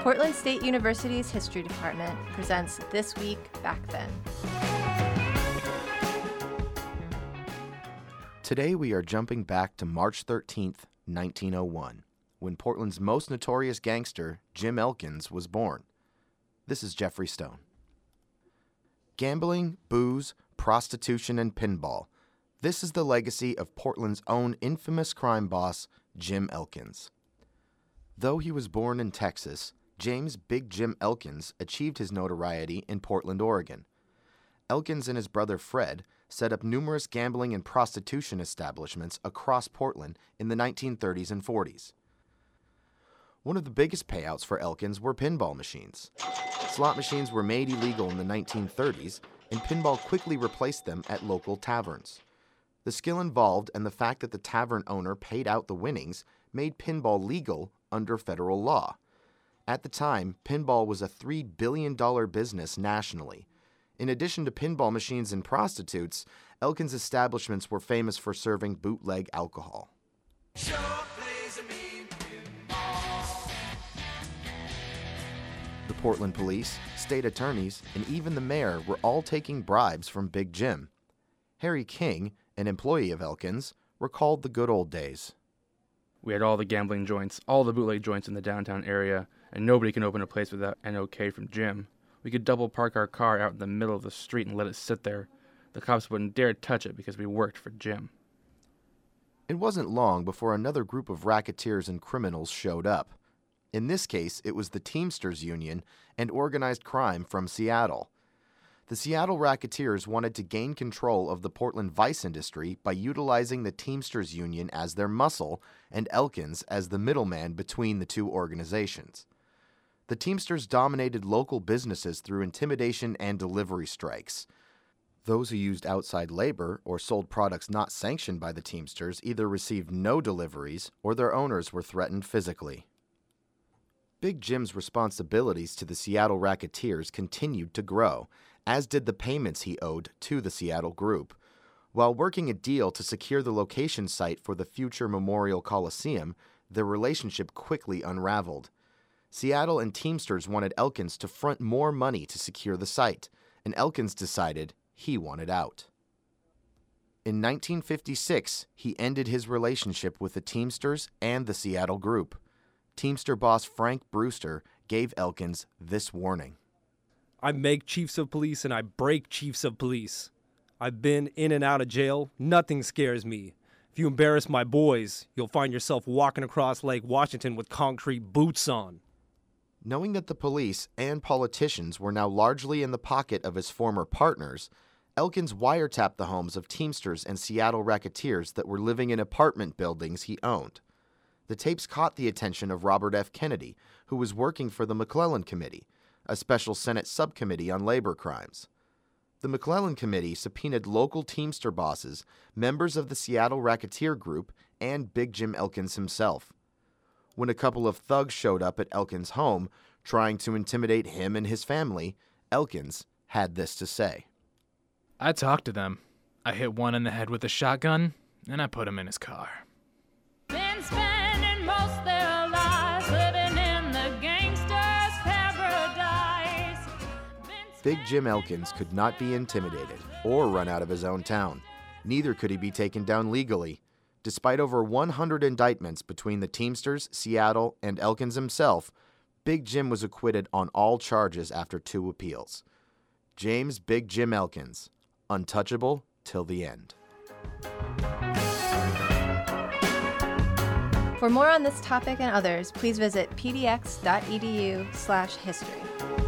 Portland State University's History Department presents This Week Back Then. Today we are jumping back to March 13th, 1901, when Portland's most notorious gangster, Jim Elkins, was born. This is Jeffrey Stone. Gambling, booze, prostitution, and pinball. This is the legacy of Portland's own infamous crime boss, Jim Elkins. Though he was born in Texas, James Big Jim Elkins achieved his notoriety in Portland, Oregon. Elkins and his brother Fred set up numerous gambling and prostitution establishments across Portland in the 1930s and 40s. One of the biggest payouts for Elkins were pinball machines. Slot machines were made illegal in the 1930s, and pinball quickly replaced them at local taverns. The skill involved and the fact that the tavern owner paid out the winnings made pinball legal under federal law. At the time, pinball was a $3 billion business nationally. In addition to pinball machines and prostitutes, Elkins establishments were famous for serving bootleg alcohol. The Portland police, state attorneys, and even the mayor were all taking bribes from Big Jim. Harry King, an employee of Elkins, recalled the good old days. We had all the gambling joints, all the bootleg joints in the downtown area, and nobody can open a place without an okay from Jim. We could double park our car out in the middle of the street and let it sit there. The cops wouldn't dare touch it because we worked for Jim. It wasn't long before another group of racketeers and criminals showed up. In this case, it was the Teamsters Union and organized crime from Seattle. The Seattle racketeers wanted to gain control of the Portland vice industry by utilizing the Teamsters Union as their muscle and Elkins as the middleman between the two organizations. The Teamsters dominated local businesses through intimidation and delivery strikes. Those who used outside labor or sold products not sanctioned by the Teamsters either received no deliveries or their owners were threatened physically. Big Jim's responsibilities to the Seattle racketeers continued to grow, as did the payments he owed to the Seattle group. While working a deal to secure the location site for the future Memorial Coliseum, their relationship quickly unraveled. Seattle and Teamsters wanted Elkins to front more money to secure the site, and Elkins decided he wanted out. In 1956, he ended his relationship with the Teamsters and the Seattle group. Teamster boss Frank Brewster gave Elkins this warning I make chiefs of police and I break chiefs of police. I've been in and out of jail. Nothing scares me. If you embarrass my boys, you'll find yourself walking across Lake Washington with concrete boots on. Knowing that the police and politicians were now largely in the pocket of his former partners, Elkins wiretapped the homes of Teamsters and Seattle racketeers that were living in apartment buildings he owned. The tapes caught the attention of Robert F. Kennedy, who was working for the McClellan Committee, a special Senate subcommittee on labor crimes. The McClellan Committee subpoenaed local Teamster bosses, members of the Seattle Racketeer Group, and Big Jim Elkins himself. When a couple of thugs showed up at Elkins' home, trying to intimidate him and his family, Elkins had this to say I talked to them. I hit one in the head with a shotgun, and I put him in his car. Big Jim Elkins could not be intimidated or run out of his own town. Neither could he be taken down legally. Despite over 100 indictments between the Teamsters, Seattle, and Elkins himself, Big Jim was acquitted on all charges after two appeals. James Big Jim Elkins, untouchable till the end. For more on this topic and others, please visit pdx.edu/history.